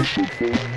Música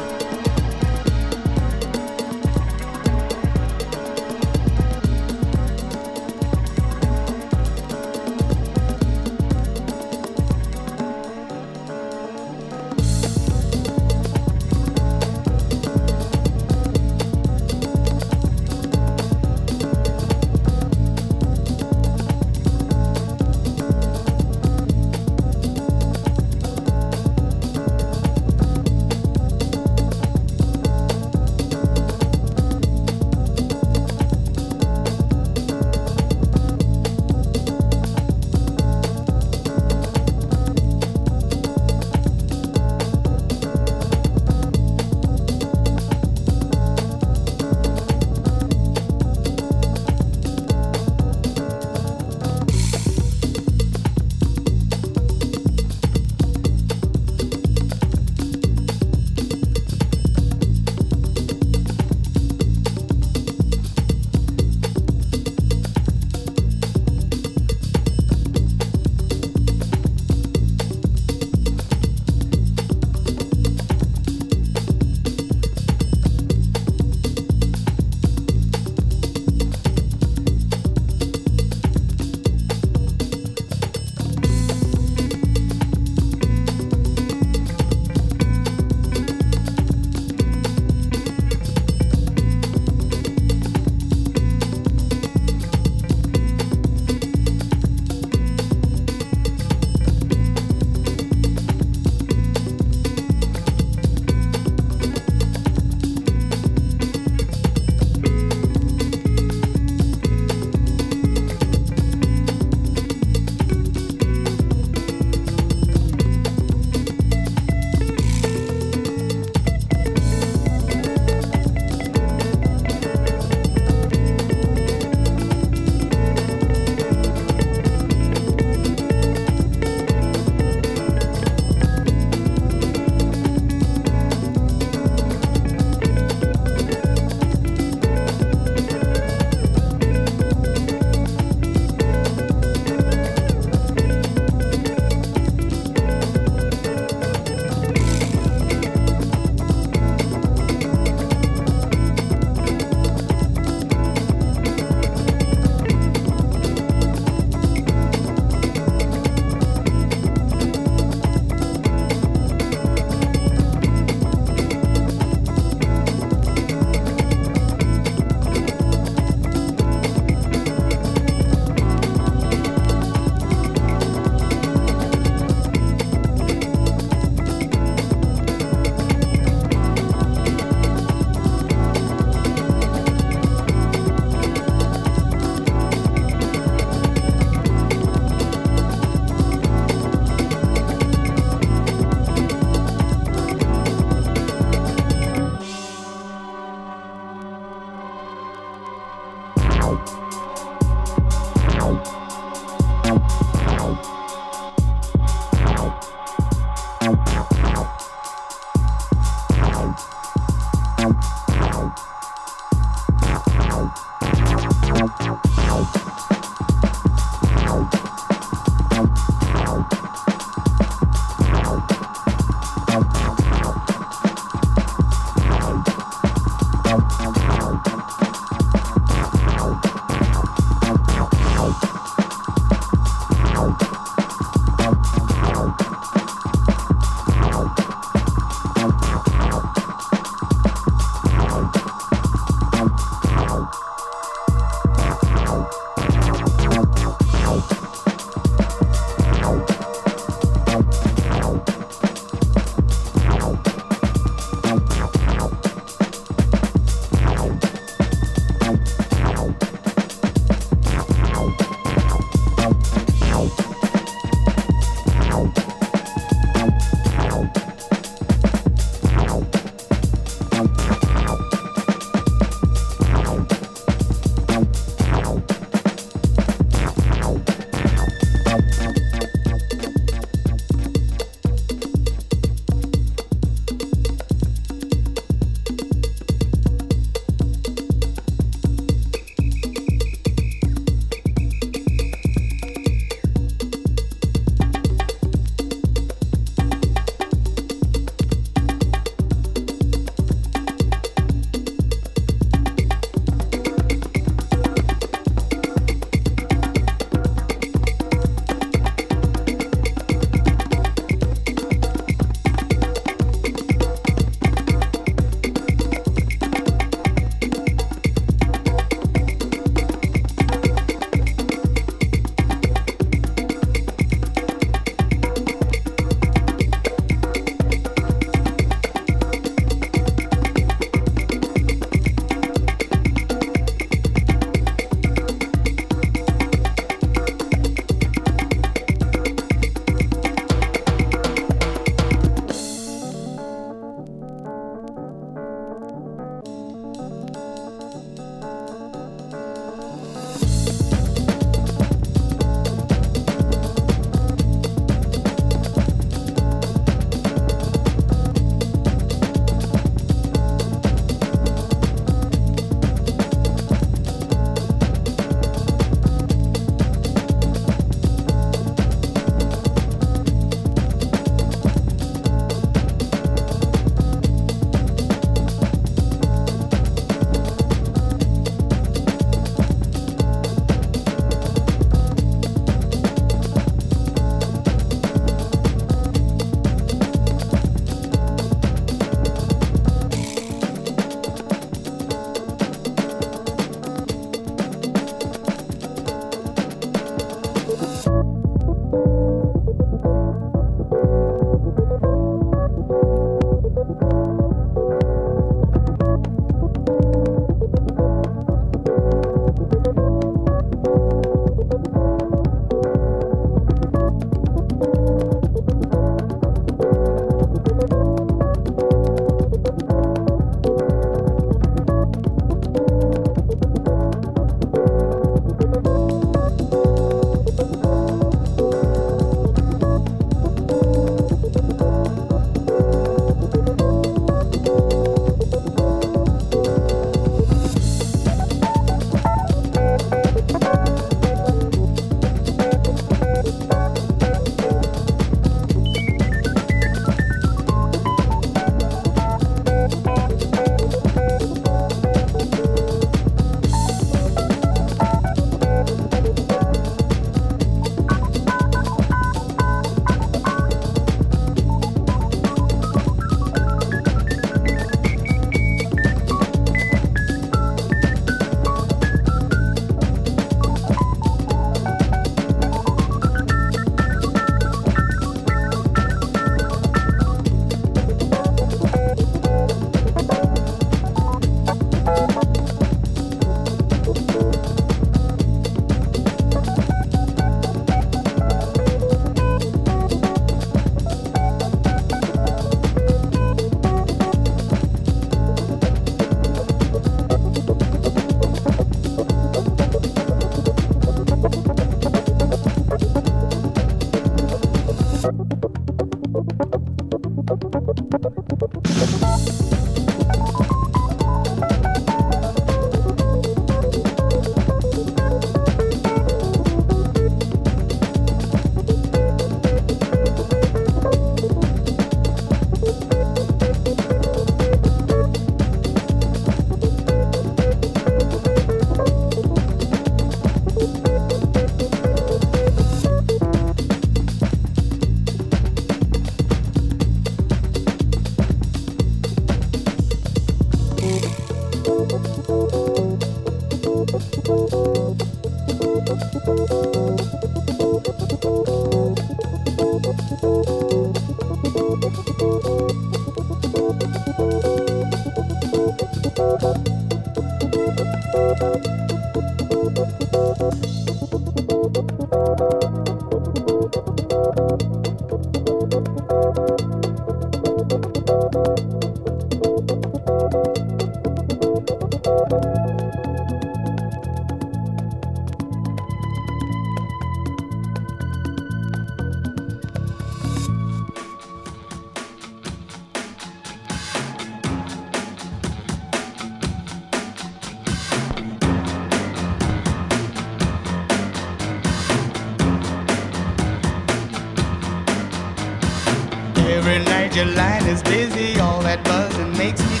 makes me